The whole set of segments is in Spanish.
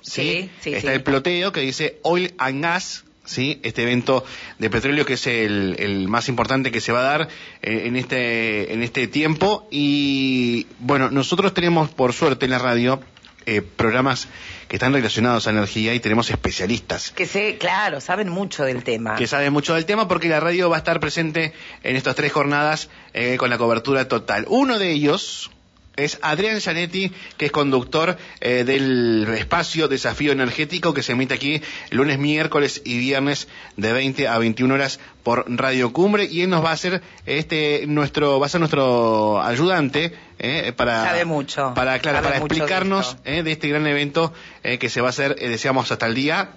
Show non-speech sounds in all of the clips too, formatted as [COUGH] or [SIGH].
Sí, sí, Está el ploteo que dice Oil and Gas, ¿sí? Este evento de petróleo que es el, más importante que se va a dar eh, en, este, en este tiempo. Y bueno, nosotros tenemos por suerte en la radio eh, programas que están relacionados a energía y tenemos especialistas. Que sé, claro, saben mucho del tema. Que saben mucho del tema porque la radio va a estar presente en estas tres jornadas eh, con la cobertura total. Uno de ellos, es Adrián Zanetti, que es conductor eh, del espacio Desafío Energético que se emite aquí lunes, miércoles y viernes de 20 a 21 horas por Radio Cumbre y él nos va a hacer este nuestro va a ser nuestro ayudante eh, para Sabe mucho. para claro, para explicarnos eh, de, este gran evento que se va a hacer deseamos hasta el día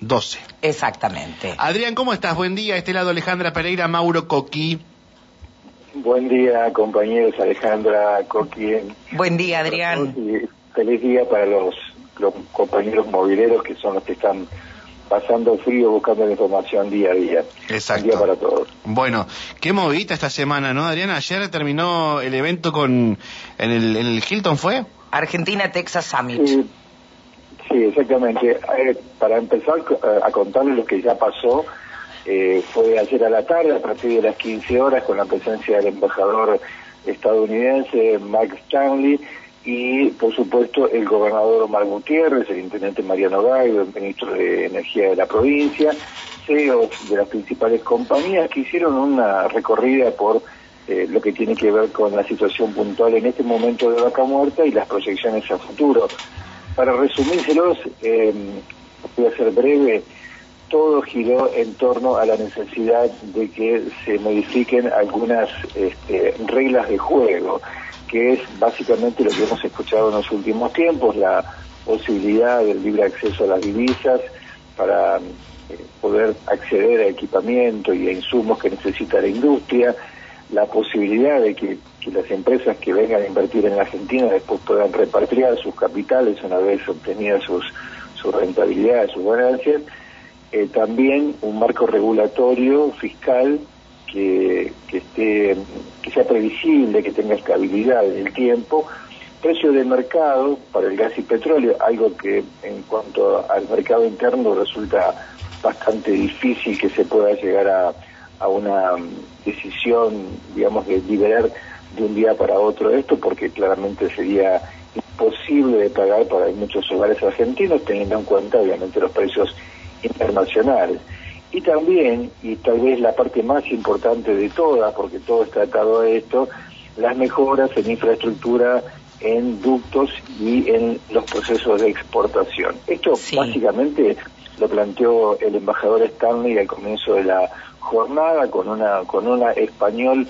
12. Exactamente. Adrián, ¿cómo estás? Buen día. Este lado Alejandra Pereira, Mauro Coqui. Buen día, compañeros Alejandra, Coqui. Buen día, Adrián. feliz día para los, compañeros mobileros que son los que están pasando frío buscando la información día a día. Exacto. día para todos. Bueno, qué movida esta semana, ¿no, Adrián? Ayer terminó el evento con en el, en el Hilton, ¿fue? Argentina Texas Summit. Sí, exactamente. Eh, para empezar eh, a contarles lo que ya pasó, eh, fue ayer a la tarde, a partir de las 15 horas, con la presencia del embajador estadounidense Mike Stanley y, por supuesto, el gobernador Omar Gutiérrez, el intendente Mariano Gallo, el ministro de Energía de la provincia, CEOs de las principales compañías que hicieron una recorrida por eh, lo que tiene que ver con la situación puntual en este momento de vaca muerta y las proyecciones a futuro. Para resumírselos, eh, voy a ser breve, todo giró en torno a la necesidad de que se modifiquen algunas este, reglas de juego, que es básicamente lo que hemos escuchado en los últimos tiempos, la posibilidad del libre acceso a las divisas para eh, poder acceder a equipamiento y a insumos que necesita la industria, la posibilidad de que, las empresas que vengan a invertir en Argentina después puedan repatriar sus capitales una vez obtenidas sus, sus rentabilidades, sus ganancias, eh, también un marco regulatorio fiscal que, esté, que sea previsible, que tenga estabilidad en el tiempo, precio de mercado para el gas y petróleo, algo que en cuanto al mercado interno resulta bastante difícil que se pueda llegar a, a una decisión, digamos, de liberar de un día para otro esto, porque claramente sería imposible de pagar para muchos hogares argentinos, teniendo en cuenta, obviamente, los precios internacionales. Y también, y tal vez la parte más importante de todas, porque todo está atado a esto, las mejoras en infraestructura, en ductos y en los procesos de exportación. Esto básicamente lo planteó el embajador Stanley al comienzo de la jornada con una con una español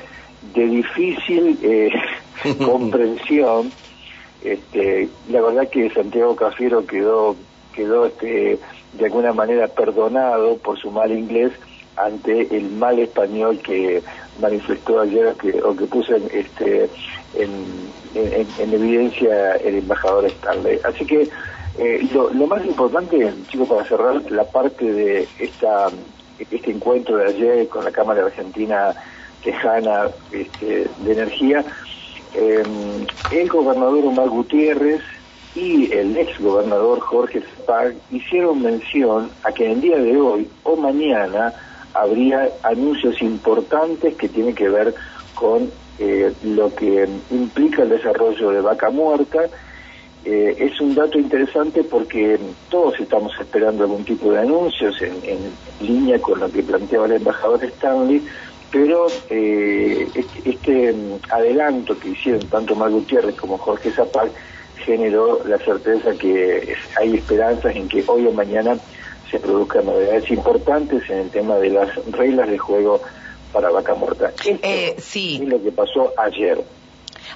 de difícil eh, [LAUGHS] comprensión. Este, la verdad que Santiago Cafiero quedó quedó este de alguna manera perdonado por su mal inglés ante el mal español que manifestó ayer que, o que puso en, este, en, evidencia el embajador Stanley. Así que eh, lo, más importante, chicos, para cerrar la parte de esta este encuentro de ayer con la Cámara Argentina Tejana este, de Energía, eh, el gobernador Omar Gutiérrez y el ex gobernador Jorge Spag hicieron mención a que en el día de hoy o mañana habría anuncios importantes que tienen que ver con eh, lo que implica el desarrollo de vaca muerta. Eh, es un dato interesante porque todos estamos esperando algún tipo de anuncios en, línea con lo que planteaba el embajador Stanley, pero eh, este, este, adelanto que hicieron tanto Mar Gutiérrez como Jorge Zapag generó la certeza que hay esperanzas en que hoy o mañana se produzcan novedades importantes en el tema de las reglas de juego para vaca muerta. eh, sí. es lo que pasó ayer.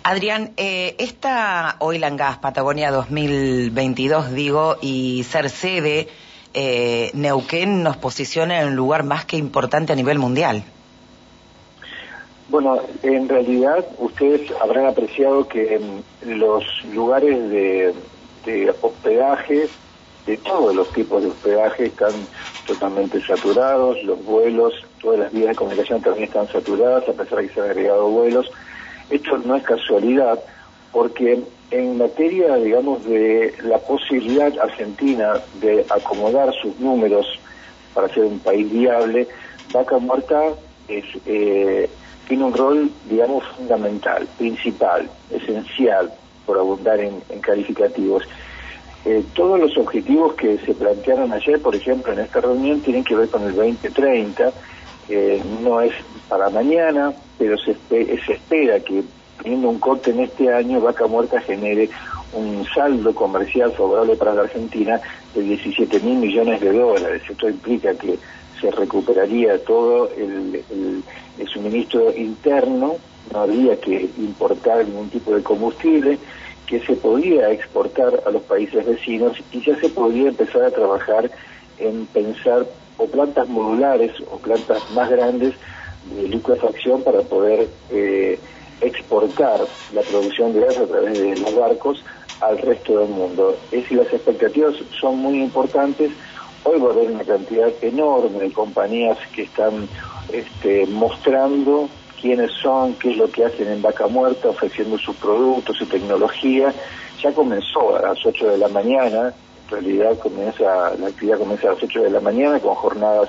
Adrián, eh, esta Oil and Gas Patagonia 2022, digo, y ser sede, eh, Neuquén nos posiciona en un lugar más que importante a nivel mundial. Bueno, en realidad ustedes habrán apreciado que los lugares de, hospedaje, de todos los tipos de hospedaje, están totalmente saturados, los vuelos, todas las vías de comunicación también están saturadas, a pesar de que se han agregado vuelos. Esto no es casualidad, porque en materia, digamos, de la posibilidad argentina de acomodar sus números para ser un país viable, Vaca Muerta es, eh, tiene un rol, digamos, fundamental, principal, esencial, por abundar en, calificativos. Eh, todos los objetivos que se plantearon ayer, por ejemplo, en esta reunión, tienen que ver con el 2030. Eh, no es para mañana, pero se, se espera que teniendo un corte en este año, Vaca Muerta genere un saldo comercial favorable para la Argentina de 17 mil millones de dólares. Esto implica que se recuperaría todo el, suministro interno, no habría que importar ningún tipo de combustible, que se podía exportar a los países vecinos y ya se podría empezar a trabajar en pensar o plantas modulares o plantas más grandes de liquefacción para poder eh, exportar la producción de gas a través de los barcos al resto del mundo. Es decir, las expectativas son muy importantes. Hoy va a haber una cantidad enorme de compañías que están este, mostrando quiénes son, qué es lo que hacen en Vaca Muerta, ofreciendo sus productos, su tecnología. Ya comenzó a las 8 de la mañana, en realidad comienza, la actividad comienza a las 8 de la mañana con jornadas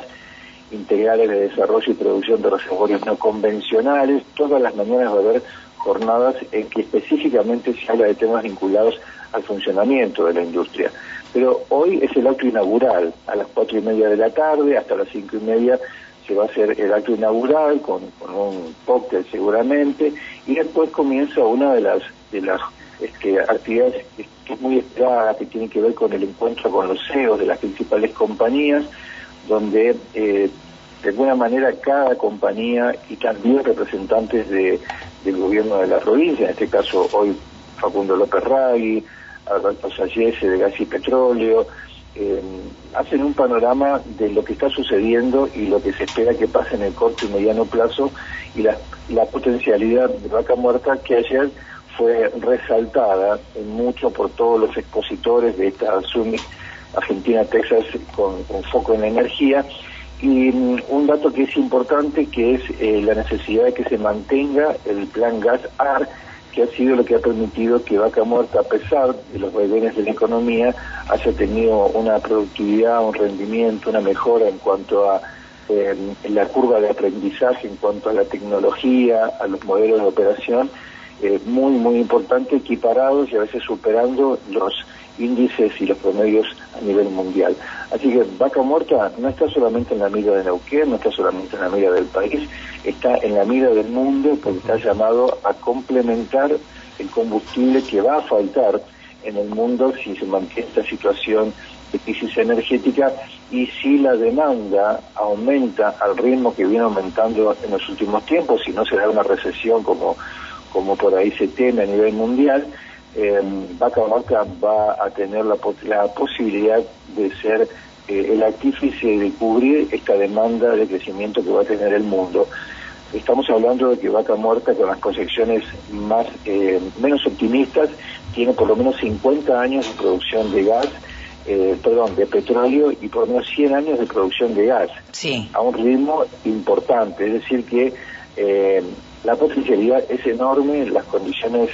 integrales de desarrollo y producción de reservorios no convencionales. Todas las mañanas va a haber jornadas en que específicamente se habla de temas vinculados al funcionamiento de la industria. Pero hoy es el acto inaugural, a las cuatro y media de la tarde, hasta las cinco y media se va a hacer el acto inaugural con, un cóctel seguramente, y después comienza una de las, de las este, actividades que es muy esperada, que tiene que ver con el encuentro con los CEOs de las principales compañías, donde eh, de alguna manera cada compañía y también representantes de, del gobierno de la provincia, en este caso hoy Facundo López Ragui, Alberto Sayese de Gas y Petróleo, eh, hacen un panorama de lo que está sucediendo y lo que se espera que pase en el corto y mediano plazo y la, la potencialidad de vaca muerta que ayer fue resaltada en mucho por todos los expositores de esta Summit Argentina-Texas con, foco en la energía. Y mm, un dato que es importante, que es eh, la necesidad de que se mantenga el plan gas-AR, que ha sido lo que ha permitido que Vaca Muerta, a pesar de los vaivenes de la economía, haya tenido una productividad, un rendimiento, una mejora en cuanto a eh, la curva de aprendizaje, en cuanto a la tecnología, a los modelos de operación, eh, muy, muy importante, equiparados y a veces superando los índices y los promedios a nivel mundial. Así que Vaca Muerta no está solamente en la mira de Neuquén, no está solamente en la mira del país, está en la mira del mundo porque está llamado a complementar el combustible que va a faltar en el mundo si se mantiene esta situación de crisis energética y si la demanda aumenta al ritmo que viene aumentando en los últimos tiempos, si no se da una recesión como, como por ahí se teme a nivel mundial, eh, Vaca Vaca va a tener la, posibilidad de ser eh, el artífice de cubrir esta demanda de crecimiento que va a tener el mundo. Estamos hablando de que Vaca Muerta, con las proyecciones más eh, menos optimistas, tiene por lo menos 50 años de producción de gas, eh, perdón, de petróleo y por lo menos 100 años de producción de gas. Sí. A un ritmo importante. Es decir, que la potencialidad es enorme, las condiciones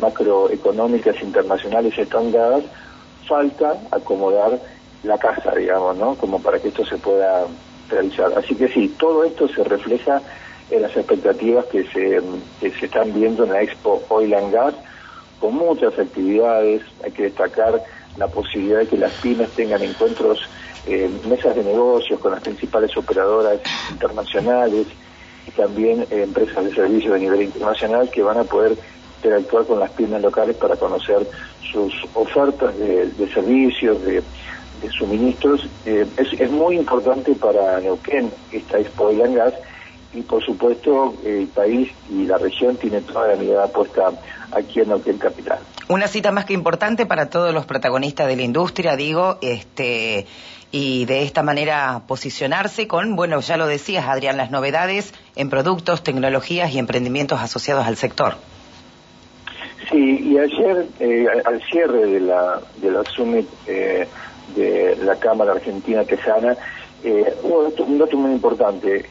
macroeconómicas internacionales están dadas, falta acomodar la casa, digamos, ¿no? Como para que esto se pueda realizar. Así que sí, todo esto se refleja en las expectativas que se, se están viendo en la Expo Oil and Gas, con muchas actividades, hay que destacar la posibilidad de que las pymes tengan encuentros, eh, mesas de negocios con las principales operadoras internacionales y también empresas de servicios de nivel internacional que van a poder interactuar con las pymes locales para conocer sus ofertas de, servicios, de, suministros. Eh, es, muy importante para Neuquén esta Expo de Gas y por supuesto el país y la región tienen toda la mirada puesta aquí en Neuquén Capital. Una cita más que importante para todos los protagonistas de la industria, digo, este y de esta manera posicionarse con, bueno, ya lo decías, Adrián, las novedades en productos, tecnologías y emprendimientos asociados al sector. Sí, y ayer, eh, al cierre de la, de la Summit eh, de la Cámara Argentina Tejana, eh, hubo un dato muy importante,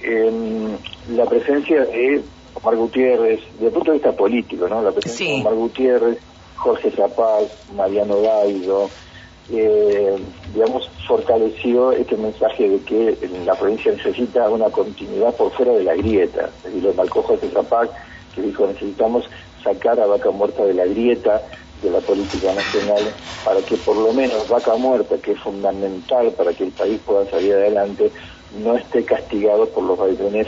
la presencia de Omar Gutiérrez, desde el punto de vista político, ¿no? La presencia de Omar Gutiérrez, Jorge Zapaz, Mariano Daido, eh, digamos, fortaleció este mensaje de que la provincia necesita una continuidad por fuera de la grieta. Es decir, lo marcó Jorge Zapag, que dijo necesitamos sacar a Vaca Muerta de la grieta de la política nacional para que por lo menos Vaca Muerta, que es fundamental para que el país pueda salir adelante, no esté castigado por los vaivenes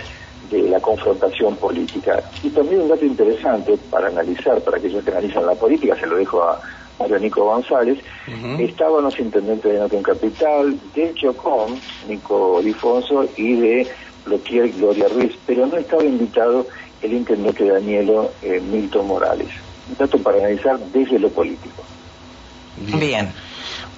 de la confrontación política. Y también un dato interesante para analizar, para aquellos que analizan la política, se lo dejo a, Mario Nico González, estaban los intendentes de Noten Capital, de Chocón, Nico Difonso, y de Loquier Gloria Ruiz, pero no estaba invitado el intendente Danielo eh, Milton Morales. Un dato para analizar desde lo político. Bien.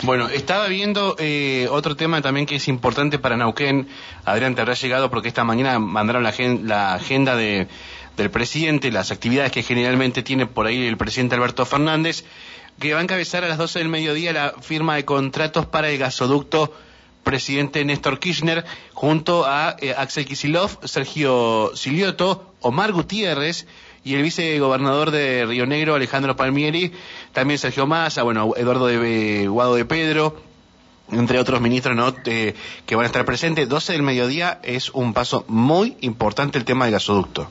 Bueno, estaba viendo eh, otro tema también que es importante para Nauquén. Adrián, te habrá llegado porque esta mañana mandaron la, la agenda de, del presidente, las actividades que generalmente tiene por ahí el presidente Alberto Fernández que va a encabezar a las 12 del mediodía la firma de contratos para el gasoducto presidente Néstor Kirchner, junto a eh, Axel Kisilov, Sergio Silioto, Omar Gutiérrez y el vicegobernador de Río Negro, Alejandro Palmieri, también Sergio Massa, bueno, Eduardo de Guado de Pedro, entre otros ministros ¿no? que van a estar presentes. 12 del mediodía es un paso muy importante el tema del gasoducto.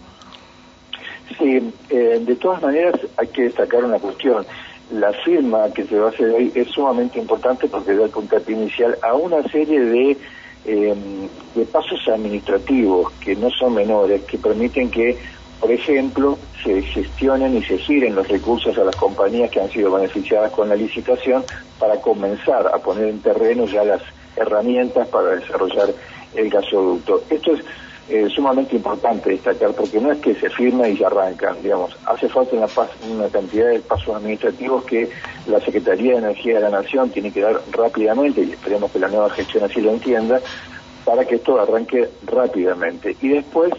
Sí, eh, de todas maneras hay que destacar una cuestión la firma que se va a hacer hoy es sumamente importante porque da el puntapié inicial a una serie de, em, de pasos administrativos que no son menores, que permiten que, por ejemplo, se gestionen y se giren los recursos a las compañías que han sido beneficiadas con la licitación para comenzar a poner en terreno ya las herramientas para desarrollar el gasoducto. Esto es eh, sumamente importante destacar, porque no es que se firma y se arrancan, digamos, hace falta una, una cantidad de pasos administrativos que la Secretaría de Energía de la Nación tiene que dar rápidamente, y esperemos que la nueva gestión así lo entienda, para que esto arranque rápidamente. Y después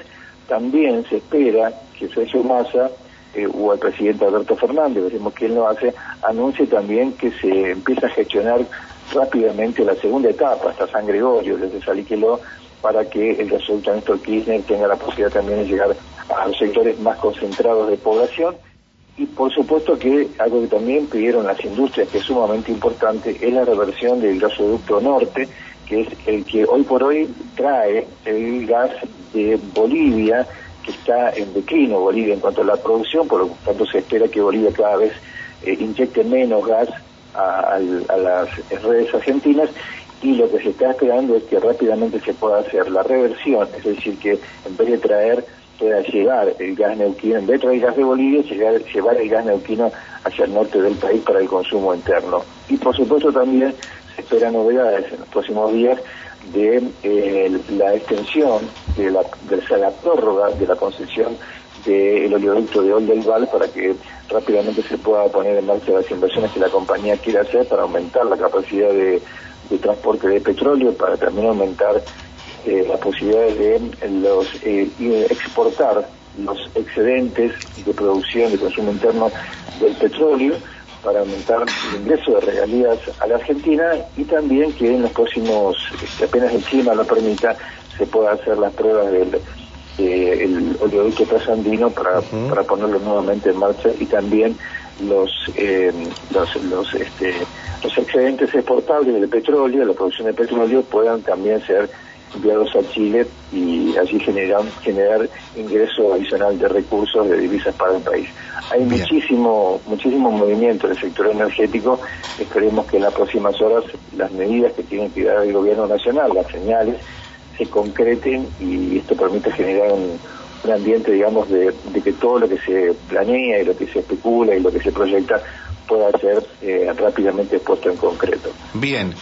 también se espera que Sergio Massa eh, o el presidente Alberto Fernández, veremos quién lo hace, anuncie también que se empieza a gestionar rápidamente la segunda etapa hasta San Gregorio, desde Saliqueló para que el gasoducto Néstor Kirchner tenga la posibilidad también de llegar a los sectores más concentrados de población. Y por supuesto que algo que también pidieron las industrias, que es sumamente importante, es la reversión del gasoducto norte, que es el que hoy por hoy trae el gas de Bolivia, que está en declino Bolivia en cuanto a la producción, por lo tanto se espera que Bolivia cada vez eh, inyecte menos gas a, las redes argentinas y lo que se está esperando es que rápidamente se pueda hacer la reversión, es decir, que en vez de traer, pueda llegar el gas neuquino, en vez de traer el gas de Bolivia, llegar, llevar el gas neuquino hacia el norte del país para el consumo interno. Y por supuesto también se esperan novedades en los próximos días de eh, la extensión de la, de la prórroga de la concesión del oleoducto de Oldelval para que rápidamente se pueda poner en marcha las inversiones que la compañía quiere hacer para aumentar la capacidad de de transporte de petróleo para también aumentar eh, las posibilidades de los eh, exportar los excedentes de producción de consumo interno del petróleo para aumentar el ingreso de regalías a la Argentina y también que en los próximos, que apenas el clima lo permita, se pueda hacer las pruebas del el oleoducto trasandino para, para ponerlo nuevamente en marcha y también los eh, los los este los excedentes exportables del petróleo, la producción de petróleo, puedan también ser enviados a Chile y así generar, generar ingreso adicional de recursos de divisas para el país. Hay muchísimo, muchísimo movimiento en el sector energético. Esperemos que en las próximas horas las medidas que tiene que dar el gobierno nacional, las señales, se concreten y esto permite generar un, un ambiente, digamos, de, de que todo lo que se planea y lo que se especula y lo que se proyecta pueda ser eh, rápidamente puesto en concreto. Bien.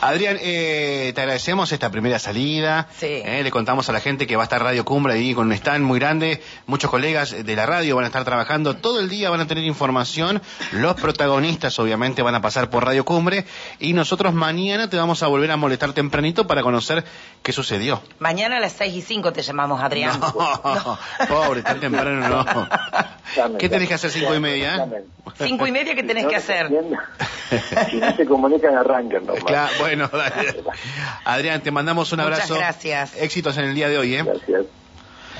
Adrián, eh, te agradecemos esta primera salida. Sí. Eh, le contamos a la gente que va a estar Radio Cumbre ahí con un stand muy grande. Muchos colegas de la radio van a estar trabajando todo el día, van a tener información. Los protagonistas, obviamente, van a pasar por Radio Cumbre. Y nosotros mañana te vamos a volver a molestar tempranito para conocer qué sucedió. Mañana a las seis y cinco te llamamos, Adrián. [LAUGHS] No, pobre, tan temprano no. [LAUGHS] ¿Qué tenés que hacer cinco y media? [LAUGHS] Cinco y media que tenés que hacer. si no se comunican, arrancan. Claro, bueno, Adrián, te mandamos un abrazo. Muchas gracias. Éxitos en el día de hoy, ¿eh? Gracias.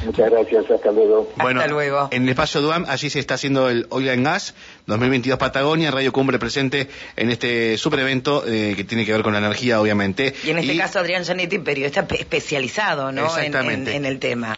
Muchas gracias, hasta luego. Bueno, Hasta luego. en el espacio DUAM, allí se está haciendo el Oil and Gas 2022 Patagonia, Radio Cumbre presente en este super evento eh, que tiene que ver con la energía, obviamente. Y en este caso Adrián Janetti, periodista pe- especializado ¿no? En- en el tema.